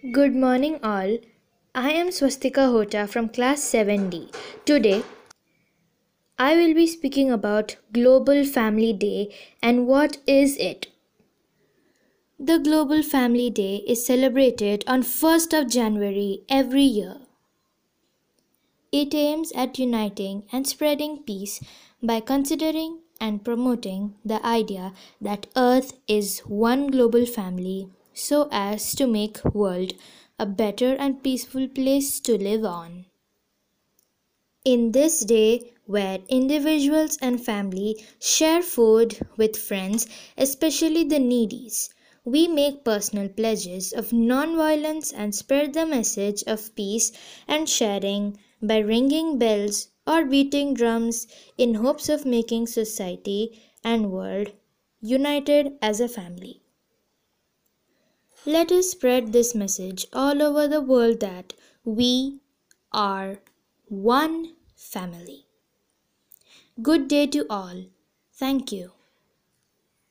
Good morning, all. I am Swastika Hota from class 7D. Today, I will be speaking about Global Family Day and what is it. The Global Family Day is celebrated on 1st of January every year. It aims at uniting and spreading peace by considering and promoting the idea that Earth is one global family so as to make world a better and peaceful place to live on. In this day where individuals and family share food with friends, especially the needies, we make personal pledges of non-violence and spread the message of peace and sharing by ringing bells or beating drums in hopes of making society and world united as a family. Let us spread this message all over the world that we are one family. Good day to all. Thank you.